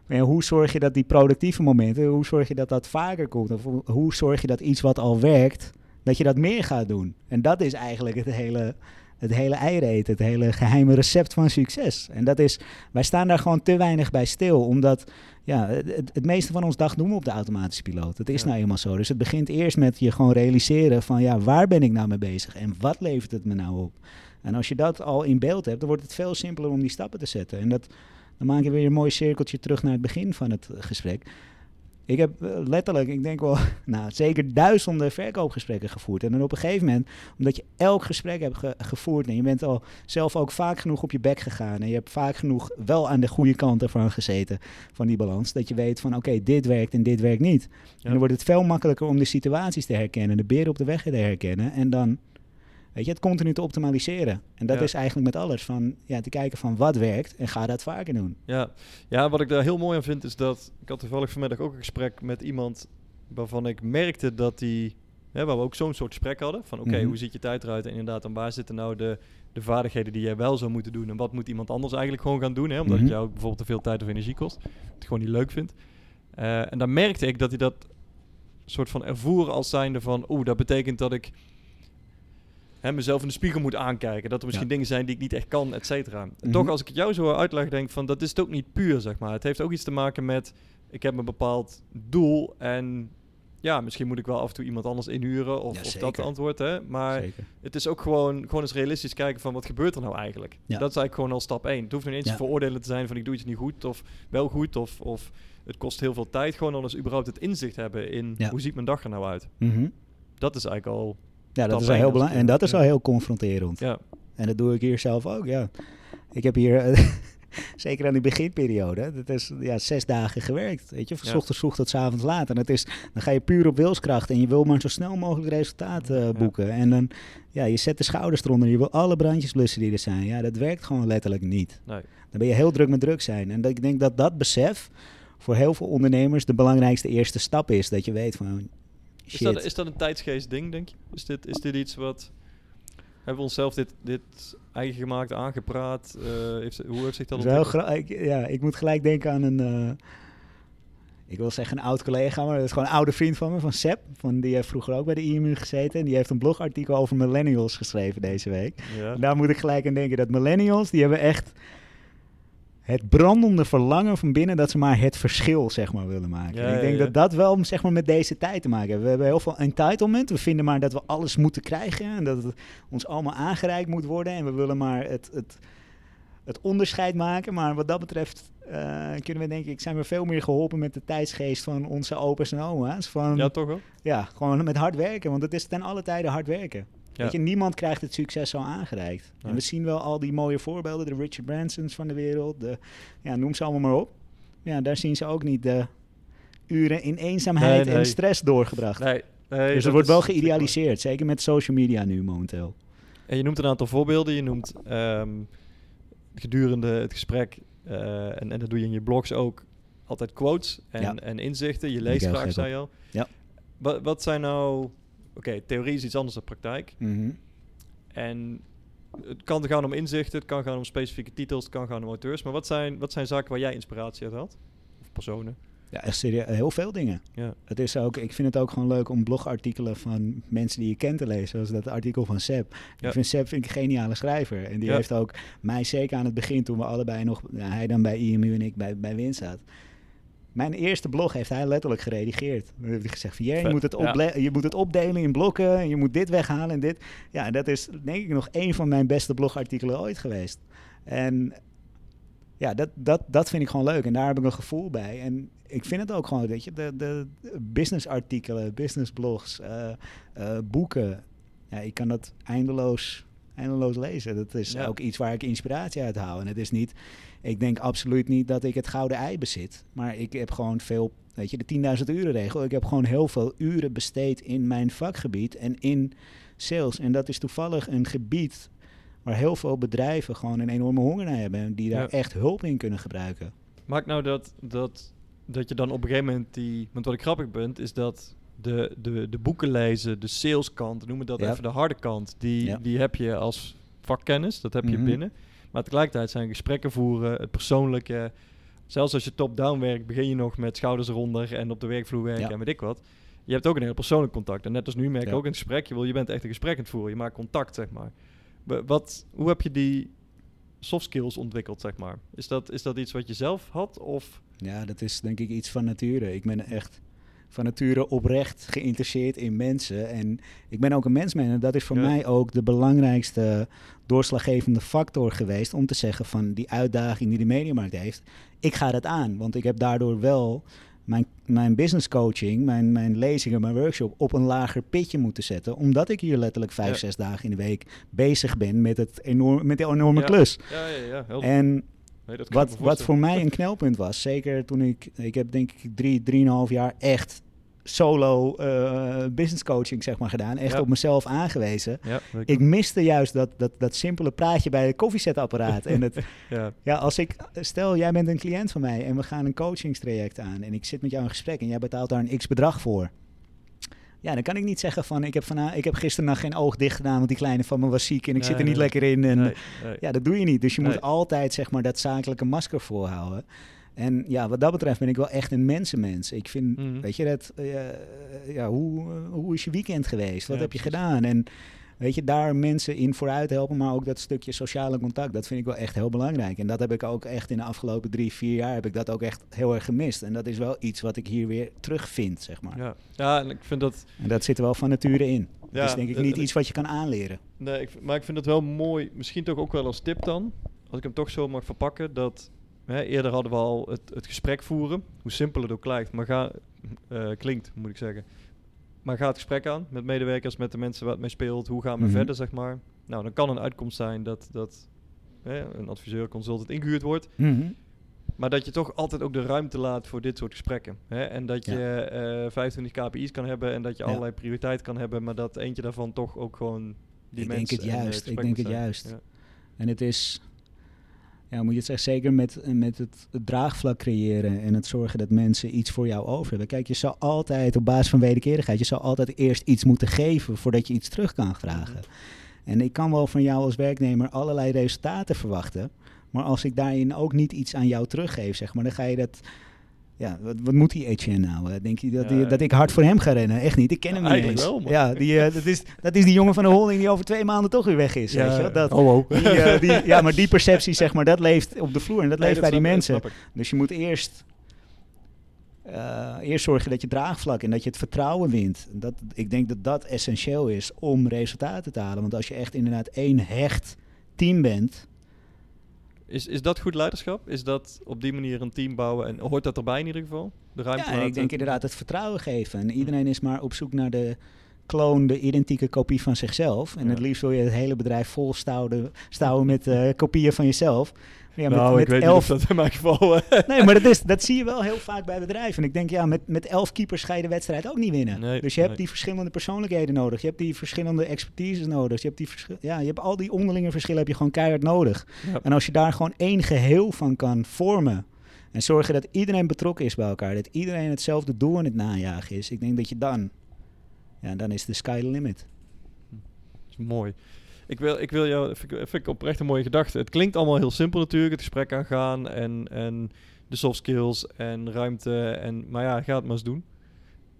ja, hoe zorg je dat die productieve momenten, hoe zorg je dat dat vaker komt? Of hoe, hoe zorg je dat iets wat al werkt, dat je dat meer gaat doen? En dat is eigenlijk het hele, het hele eireet, het hele geheime recept van succes. En dat is, wij staan daar gewoon te weinig bij stil, omdat ja, het, het meeste van ons dag doen we op de automatische piloot. Dat is Ja. nou eenmaal zo. Dus het begint eerst met je gewoon realiseren van ja, waar ben ik nou mee bezig en wat levert het me nou op? En als je dat al in beeld hebt, dan wordt het veel simpeler om die stappen te zetten. En dat, dan maak je weer een mooi cirkeltje terug naar het begin van het gesprek. Ik heb eh, letterlijk, ik denk wel, nou, zeker duizenden verkoopgesprekken gevoerd. En dan op een gegeven moment, omdat je elk gesprek hebt ge- gevoerd en je bent al zelf ook vaak genoeg op je bek gegaan en je hebt vaak genoeg wel aan de goede kant ervan gezeten van die balans, dat je weet van oké, dit werkt en dit werkt niet. En dan wordt het veel makkelijker om de situaties te herkennen, de beren op de weg te herkennen en dan, weet je, het continu te optimaliseren. En dat Ja. is eigenlijk met alles, van ja, te kijken van wat werkt en ga dat vaker doen. Ja. ja, wat ik daar heel mooi aan vind is dat... Ik had toevallig vanmiddag ook een gesprek met iemand waarvan ik merkte dat die... Hè, waar we ook zo'n soort gesprek hadden. Van oké, Mhm. hoe ziet je tijd eruit? En inderdaad, dan waar zitten nou de, de vaardigheden die jij wel zou moeten doen? En wat moet iemand anders eigenlijk gewoon gaan doen? Hè? Omdat Mhm. het jou bijvoorbeeld te veel tijd of energie kost. Het gewoon niet leuk vindt. Eh, en dan merkte ik dat hij dat soort van ervoer als zijnde van... Oeh, dat betekent dat ik hè, mezelf in de spiegel moet aankijken. Dat er misschien Ja. dingen zijn die ik niet echt kan, et cetera. Mhm. Toch, als ik het jou zo uitleg, denk van... Dat is het ook niet puur, zeg maar. Het heeft ook iets te maken met... Ik heb een bepaald doel en... Ja, misschien moet ik wel af en toe iemand anders inhuren of, Ja, of dat antwoord, hè. Maar Zeker. het is ook gewoon, gewoon eens realistisch kijken van wat gebeurt er nou eigenlijk. Dat is eigenlijk gewoon al stap 1. Het hoeft niet eens Ja. te veroordelen te zijn van ik doe iets niet goed of wel goed of, of het kost heel veel tijd. Gewoon al eens überhaupt het inzicht hebben in Ja. hoe ziet mijn dag er nou uit. Mhm. Dat is eigenlijk al, Ja, dat is al heel belangrijk. En het- dat is al heel confronterend. ja, En dat doe ik hier zelf ook, ja. Ik heb hier, eh, zeker aan die beginperiode, dat is ja, zes dagen gewerkt. Weet je, van Ja. s ochtends vroeg tot s avonds laat. En dat is, dan ga je puur op wilskracht en je wil maar zo snel mogelijk resultaat eh, Ja. boeken. En dan, ja, je zet de schouders eronder, je wil alle brandjes blussen die er zijn. Ja, dat werkt gewoon letterlijk niet. nee. Dan ben je heel druk met druk zijn. En dat, ik denk dat dat besef voor heel veel ondernemers de belangrijkste eerste stap is. Dat je weet van, Is dat, is dat een tijdsgeest ding, denk je? Is dit, is dit iets wat... Hebben we onszelf dit, dit eigen gemaakt, aangepraat? Eh, heeft, hoe heeft zich dat ontwikkeld? ja, ik moet gelijk denken aan een. eh, ik wil zeggen een oud collega, maar dat is gewoon een oude vriend van me, van Seb. Van, die heeft vroeger ook bij de IMU gezeten. En die heeft een blogartikel over millennials geschreven deze week. Ja. Daar moet ik gelijk aan denken dat millennials, die hebben echt het brandende verlangen van binnen dat ze maar het verschil, zeg maar, willen maken. Ja, ik denk ja. dat dat wel, zeg maar, met deze tijd te maken heeft. We hebben heel veel entitlement. We vinden maar dat we alles moeten krijgen en dat het ons allemaal aangereikt moet worden. En we willen maar het, het, het onderscheid maken. Maar wat dat betreft eh, kunnen we denk ik, zijn we veel meer geholpen met de tijdsgeest van onze opa's en oma's. Van, ja, toch wel? ja, gewoon met hard werken, want het is ten alle tijde hard werken. Ja. Weet je, niemand krijgt het succes zo aangereikt. En we zien wel al die mooie voorbeelden, de Richard Bransons van de wereld, de, ja, noem ze allemaal maar op. Ja, daar zien ze ook niet de uren in eenzaamheid Nee, nee. en stress doorgebracht. Nee. dus er wordt wel geïdealiseerd, zeker met social media nu momenteel. En je noemt een aantal voorbeelden. Je noemt ehm, gedurende het gesprek, eh, en, en dat doe je in je blogs ook, altijd quotes en, Ja. en inzichten. Je leest graag, zei je al. Ja. Wat, wat zijn nou... Oké, theorie is iets anders dan praktijk. Mhm. En het kan gaan om inzichten, het kan gaan om specifieke titels, het kan gaan om auteurs. Maar wat zijn, wat zijn zaken waar jij inspiratie uit had? Of personen? Ja, echt serieus, heel veel dingen. Ja. Het is ook, ik vind het ook gewoon leuk om blogartikelen van mensen die je kent te lezen. Zoals dat artikel van Seb. Ja. Ik vind Seb vind ik een geniale schrijver. En die Ja. heeft ook mij zeker aan het begin, toen we allebei nog, nou, hij dan bij IMU en ik bij, bij Win zat. Mijn eerste blog heeft hij letterlijk geredigeerd. Dan heeft hij gezegd van, "Jee, je, moet het ja. je moet het opdelen in blokken. En je moet dit weghalen en dit. Ja, en dat is denk ik nog één van mijn beste blogartikelen ooit geweest. En ja, dat, dat, dat vind ik gewoon leuk. En daar heb ik een gevoel bij. En ik vind het ook gewoon, weet je, de, de businessartikelen, businessblogs, eh, eh, boeken. Ja, ik kan dat eindeloos, eindeloos lezen. Dat is Ja. ook iets waar ik inspiratie uit haal. En het is niet, ik denk absoluut niet dat ik het gouden ei bezit. Maar ik heb gewoon veel, weet je, de 10.000 uren regel. Ik heb gewoon heel veel uren besteed in mijn vakgebied en in sales. En dat is toevallig een gebied waar heel veel bedrijven gewoon een enorme honger naar hebben. En die daar Ja. echt hulp in kunnen gebruiken. Maakt nou dat, dat, dat je dan op een gegeven moment die... Want wat ik grappig vind, is dat de, de, de boeken lezen, de saleskant, noem het dat Ja. even de harde kant, die, Ja. die heb je als vakkennis, dat heb je Mhm. binnen. Maar tegelijkertijd zijn gesprekken voeren, het persoonlijke... Zelfs als je top-down werkt, begin je nog met schouders eronder en op de werkvloer werken Ja. en weet ik wat. Je hebt ook een heel persoonlijk contact. En net als nu merk ik Ja. ook in het gesprek, je, wil, je bent echt een gesprek aan het voeren. Je maakt contact, zeg maar. Wa- Wat, hoe heb je die soft skills ontwikkeld, zeg maar? Is dat, is dat iets wat je zelf had? Of Ja, dat is denk ik iets van nature. Ik ben echt van nature oprecht geïnteresseerd in mensen. En ik ben ook een mensman. En dat is voor Ja. mij ook de belangrijkste doorslaggevende factor geweest. Om te zeggen van die uitdaging die de mediamarkt heeft. Ik ga dat aan. Want ik heb daardoor wel mijn, mijn business coaching, mijn, mijn lezingen, mijn workshop op een lager pitje moeten zetten. Omdat ik hier letterlijk vijf, Ja. zes dagen in de week bezig ben met, het enorm, met die enorme Ja. klus. Ja, ja, ja. Heel, En nee, dat wat, wat voor mij een knelpunt was, zeker toen ik, ik heb denk ik drie, drieënhalf jaar echt solo eh, business coaching zeg maar gedaan. Echt Ja. op mezelf aangewezen. Ja, Ik miste juist dat, dat, dat simpele praatje bij het koffiezetapparaat. en het, ja. ja, als ik, stel jij bent een cliënt van mij en we gaan een coachingstraject aan en ik zit met jou in gesprek en jij betaalt daar een x bedrag voor. Ja, dan kan ik niet zeggen van ik heb, vana- ik heb gisteren nog geen oog dicht gedaan, want die kleine van me was ziek en ik zit er niet nee. lekker in. En, Nee. Ja, dat doe je niet. Dus je moet altijd zeg maar dat zakelijke masker voorhouden. En ja, wat dat betreft ben ik wel echt een mensenmens. Ik vind, Mhm. weet je, dat, eh, ja, hoe, hoe is je weekend geweest? Wat Ja, heb je precies. gedaan? En weet je, daar mensen in vooruit helpen, maar ook dat stukje sociale contact, dat vind ik wel echt heel belangrijk. En dat heb ik ook echt in de afgelopen drie, vier jaar, heb ik dat ook echt heel erg gemist. En dat is wel iets wat ik hier weer terugvind, zeg maar. Ja. ja, en ik vind dat... En dat zit er wel van nature in. Ja, dat is denk ik en- niet en iets wat je kan aanleren. Nee, ik, maar ik vind het wel mooi, misschien toch ook wel als tip dan, als ik hem toch zo mag verpakken, dat hè, eerder hadden we al het, het gesprek voeren, hoe simpel het ook lijkt, maar ga, eh, klinkt, moet ik zeggen. Maar ga het gesprek aan met medewerkers, met de mensen waar het mee speelt, hoe gaan we Mhm. verder, zeg maar. Nou, dan kan een uitkomst zijn dat, dat hè, een adviseur, consultant ingehuurd wordt, maar dat je toch altijd ook de ruimte laat voor dit soort gesprekken. Hè? En dat Ja. je eh 25 KPI's kan hebben en dat je Ja. allerlei prioriteit kan hebben, maar dat eentje daarvan toch ook gewoon die Ik mens denk het en, eh, juist, ik denk het juist. Ja. En het is, ja, moet je het zeker met, met het, draagvlak creëren en het zorgen dat mensen iets voor jou over hebben. Kijk, je zou altijd op basis van wederkerigheid, je zou altijd eerst iets moeten geven voordat je iets terug kan vragen. En ik kan wel van jou als werknemer allerlei resultaten verwachten, maar als ik daarin ook niet iets aan jou teruggeef, zeg maar, dan ga je dat... Ja, wat, wat moet die Etienne nou? hè? Denk je dat, Ja, die- dat ik hard voor hem ga rennen? Echt niet, ik ken hem niet Eigenlijk eens. wel, man. ja, die, eh, dat, is, dat is die jongen van de holding die over twee maanden toch weer weg is. weet je? Dat, oh, oh. die, eh, die, ja, maar die perceptie, zeg maar, dat leeft op de vloer en dat Nee, leeft bij die mensen. Dus je moet eerst, eh, eerst zorgen dat je draagvlak en dat je het vertrouwen wint. Dat, ik denk dat dat essentieel is om resultaten te halen. Want als je echt inderdaad één hecht team bent, Is, is dat goed leiderschap? Is dat op die manier een team bouwen? En hoort dat erbij in ieder geval? De ruimte ja, en ik denk inderdaad het vertrouwen geven. En iedereen is maar op zoek naar de kloon, de identieke kopie van zichzelf. En Ja. het liefst wil je het hele bedrijf vol stouwen, stouwen met eh, kopieën van jezelf. Ja, met, nou, met ik weet elf niet of dat in mijn geval... eh, Nee, maar dat, is, dat zie je wel heel vaak bij bedrijven. En ik denk, ja, met, met elf keepers ga je de wedstrijd ook niet winnen. Nee, dus je hebt nee. die verschillende persoonlijkheden nodig. Je hebt die verschillende expertises nodig. Je hebt, die verschil- ja, je hebt al die onderlinge verschillen heb je gewoon keihard nodig. ja. En als je daar gewoon één geheel van kan vormen... en zorgen dat iedereen betrokken is bij elkaar... dat iedereen hetzelfde doel aan het najagen is... ik denk dat je dan... Ja, dan is de sky the limit. is mooi. Ik wil, ik wil jou, vind ik, vind ik oprecht een mooie gedachte. Het klinkt allemaal heel simpel natuurlijk, het gesprek aangaan en, en de soft skills en ruimte. En, maar ja, ga het maar eens doen.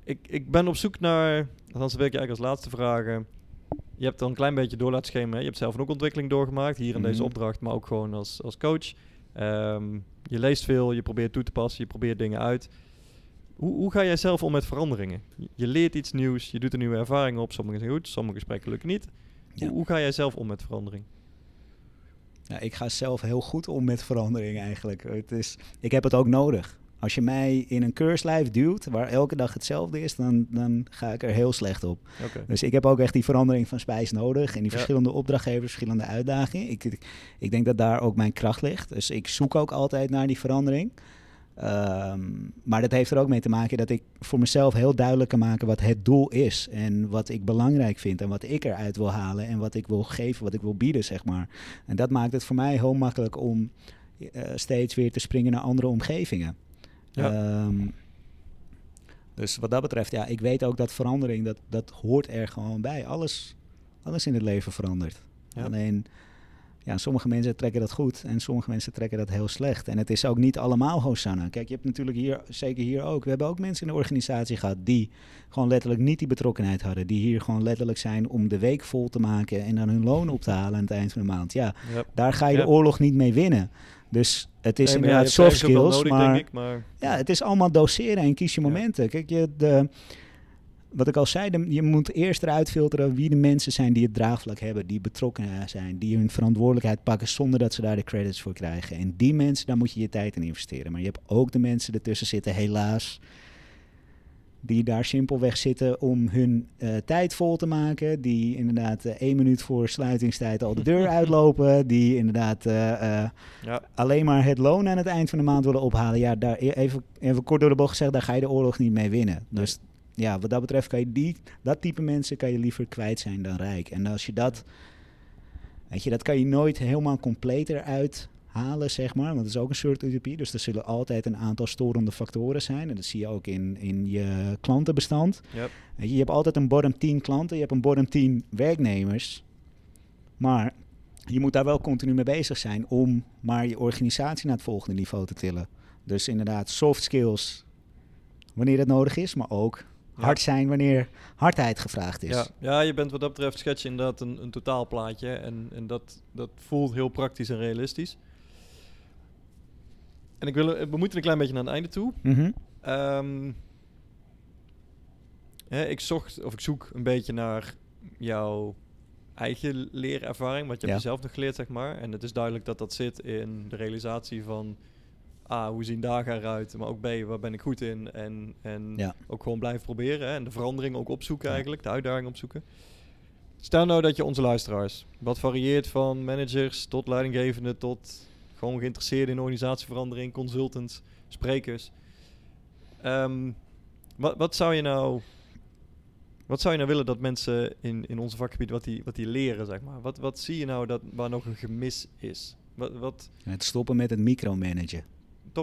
Ik, ik ben op zoek naar, althans wil ik je eigenlijk als laatste vragen. Je hebt al een klein beetje door laten hè. Je hebt zelf ook ontwikkeling doorgemaakt, hier in deze Mhm. opdracht, maar ook gewoon als, als coach. Ehm, je leest veel, je probeert toe te passen, je probeert dingen uit. Hoe, hoe ga jij zelf om met veranderingen? Je, leert iets nieuws, je doet er nieuwe ervaringen op. Sommige zijn goed, sommige gesprekken lukken niet. Ja. Hoe, ga jij zelf om met verandering? Ja, ik ga zelf heel goed om met verandering eigenlijk. Het is, ik heb het ook nodig. Als je mij in een keurslijf duwt, waar elke dag hetzelfde is, dan, dan ga ik er heel slecht op. Dus ik heb ook echt die verandering van spijs nodig. En die Ja. verschillende opdrachtgevers, verschillende uitdagingen. Ik, ik, ik denk dat daar ook mijn kracht ligt. Dus ik zoek ook altijd naar die verandering. Ehm, maar dat heeft er ook mee te maken dat ik voor mezelf heel duidelijk kan maken wat het doel is. En wat ik belangrijk vind en wat ik eruit wil halen en wat ik wil geven, wat ik wil bieden, zeg maar. En dat maakt het voor mij heel makkelijk om eh, steeds weer te springen naar andere omgevingen. Ja. Ehm, dus wat dat betreft, ja, ik weet ook dat verandering, dat, dat hoort er gewoon bij. Alles, alles in het leven verandert. Ja. Alleen, ja, sommige mensen trekken dat goed en sommige mensen trekken dat heel slecht. En het is ook niet allemaal Hosanna. Kijk, je hebt natuurlijk hier, zeker hier ook, we hebben ook mensen in de organisatie gehad die gewoon letterlijk niet die betrokkenheid hadden. Die hier gewoon letterlijk zijn om de week vol te maken en dan hun loon op te halen aan het eind van de maand. Ja, daar ga je de oorlog niet mee winnen. Dus het is Nee, ja, inderdaad soft skills, nodig, maar denk ik, maar ja, het is allemaal doseren en kies je Ja. momenten. Kijk, je, de, wat ik al zei, de- je moet eerst eruit filteren wie de mensen zijn die het draagvlak hebben, die betrokken zijn, die hun verantwoordelijkheid pakken zonder dat ze daar de credits voor krijgen. En die mensen, daar moet je je tijd in investeren. Maar je hebt ook de mensen ertussen zitten, helaas, die daar simpelweg zitten om hun eh, tijd vol te maken, die inderdaad eh, één minuut voor sluitingstijd al de deur uitlopen, die inderdaad eh, Ja, alleen maar het loon aan het eind van de maand willen ophalen. Ja, daar e- even, even kort door de bocht gezegd, daar ga je de oorlog niet mee winnen. Dus ja, wat dat betreft kan je die, dat type mensen kan je liever kwijt zijn dan rijk. En als je dat, weet je, dat kan je nooit helemaal compleet eruit halen, zeg maar. Want het is ook een soort utopie. Dus er zullen altijd een aantal storende factoren zijn. En dat zie je ook in, in je klantenbestand. ja. Weet je, je hebt altijd een bottom 10 klanten, je hebt een bottom 10 werknemers. Maar je moet daar wel continu mee bezig zijn om maar je organisatie naar het volgende niveau te tillen. Dus inderdaad, soft skills wanneer dat nodig is, maar ook. Hard zijn wanneer hardheid gevraagd is. Ja, ja, je bent wat dat betreft schets je inderdaad een, een totaalplaatje. En, en dat, dat voelt heel praktisch en realistisch. En ik wil, we moeten een klein beetje naar het einde toe. Ehm, hè, ik zocht, of ik zoek een beetje naar jouw eigen leerervaring. Wat je Ja. hebt zelf nog geleerd, zeg maar. En het is duidelijk dat dat zit in de realisatie van... A, hoe zien dagen eruit? Maar ook B, waar ben ik goed in? En, en Ja. ook gewoon blijven proberen. Hè? En de verandering ook opzoeken eigenlijk. De uitdaging opzoeken. Stel nou dat je onze luisteraars... Wat varieert van managers tot leidinggevenden... tot gewoon geïnteresseerden in organisatieverandering... consultants, sprekers... Ehm, wat, wat zou je nou... Wat zou je nou willen dat mensen in, in onze vakgebied... Wat die, wat die leren, zeg maar? Wat, wat zie je nou dat, waar nog een gemis is? Wat, wat Het stoppen met het micromanagen.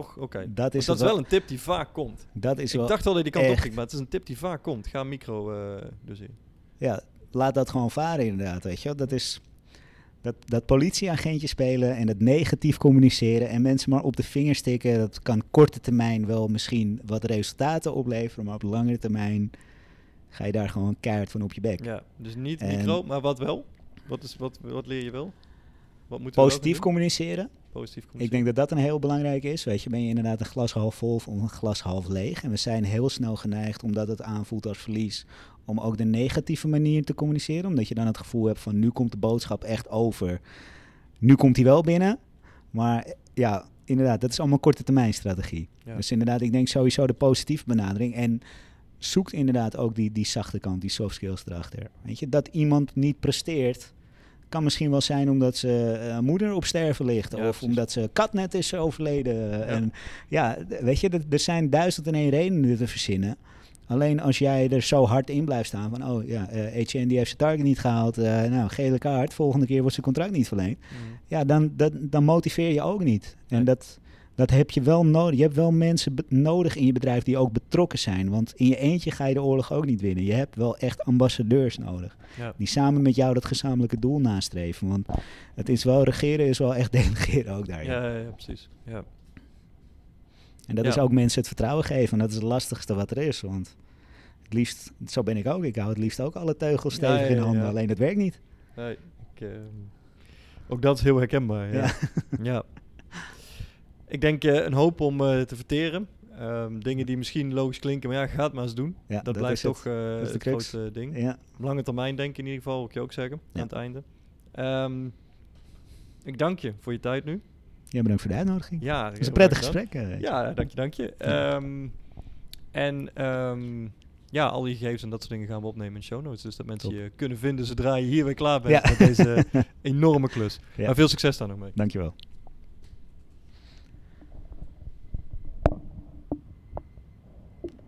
Toch, oké. Dat is, Dat is wel een tip die vaak komt. Dat is Ik wel, dacht wel dat je die kant op ging, maar het is een tip die vaak komt. Ga micro eh dus in. ja, laat dat gewoon varen inderdaad, weet je. Dat is dat, dat politieagentje spelen en het negatief communiceren en mensen maar op de vingers tikken. Dat kan korte termijn wel misschien wat resultaten opleveren, maar op langere termijn ga je daar gewoon keihard van op je bek. Ja, dus niet En- micro, maar wat wel? Wat, is, wat, wat leer je wel? Wat wel Positief communiceren. Positief Ik communiceren. denk dat dat een heel belangrijk is. Weet je, ben je inderdaad een glas half vol of een glas half leeg. En we zijn heel snel geneigd, omdat het aanvoelt als verlies, om ook de negatieve manier te communiceren. Omdat je dan het gevoel hebt van nu komt de boodschap echt over. Nu komt hij wel binnen. Maar ja, inderdaad, dat is allemaal korte termijn strategie. Ja. Dus inderdaad, ik denk sowieso de positieve benadering. En zoekt inderdaad ook die, die zachte kant, die soft skills erachter. Weet je, dat iemand niet presteert, kan misschien wel zijn omdat ze eh, moeder op sterven ligt. Ja, of precies. omdat ze kat net is overleden. En ja, weet je, er- zijn duizend en één redenen te verzinnen. Alleen als jij er zo hard in blijft staan van, oh ja, eh Etienne die heeft zijn target niet gehaald. eh, nou, gele kaart, volgende keer wordt zijn contract niet verleend. Mm. Ja, dan, dat, dan motiveer je ook niet. En Nee. dat, dat heb je wel nodig. Je hebt wel mensen nodig in je bedrijf die ook betrokken zijn. Want in je eentje ga je de oorlog ook niet winnen. Je hebt wel echt ambassadeurs nodig. Ja. Die samen met jou dat gezamenlijke doel nastreven. Want het is wel, regeren is wel echt delegeren ook daarin. Ja, ja, ja, precies. Ja. En dat Ja. is ook mensen het vertrouwen geven. En dat is het lastigste wat er is. Want het liefst, zo ben ik ook. Ik hou het liefst ook alle teugels Ja, stevig ja, in ja, handen. ja. Alleen dat werkt niet. Nee, ik, ehm, ook dat is heel herkenbaar. Ja. Ik denk eh, een hoop om eh, te verteren. Ehm, dingen die misschien logisch klinken, maar ja, ga het maar eens doen. Ja, dat, blijft toch eh, het crux. grote ding. Ja, Lange termijn denken in ieder geval, wil ik je ook zeggen, Ja. aan het einde. Ehm, ik dank je voor je tijd nu. ja, bedankt voor de uitnodiging. Ja, Het is een prettig gesprek. Ja, dank je, dank je. Ehm, en ja, al die gegevens en dat soort dingen gaan we opnemen in show notes. Dus dat mensen Top. je kunnen vinden zodra je hier weer klaar bent met deze enorme klus. Ja. Maar veel succes daar nog mee. Dankjewel.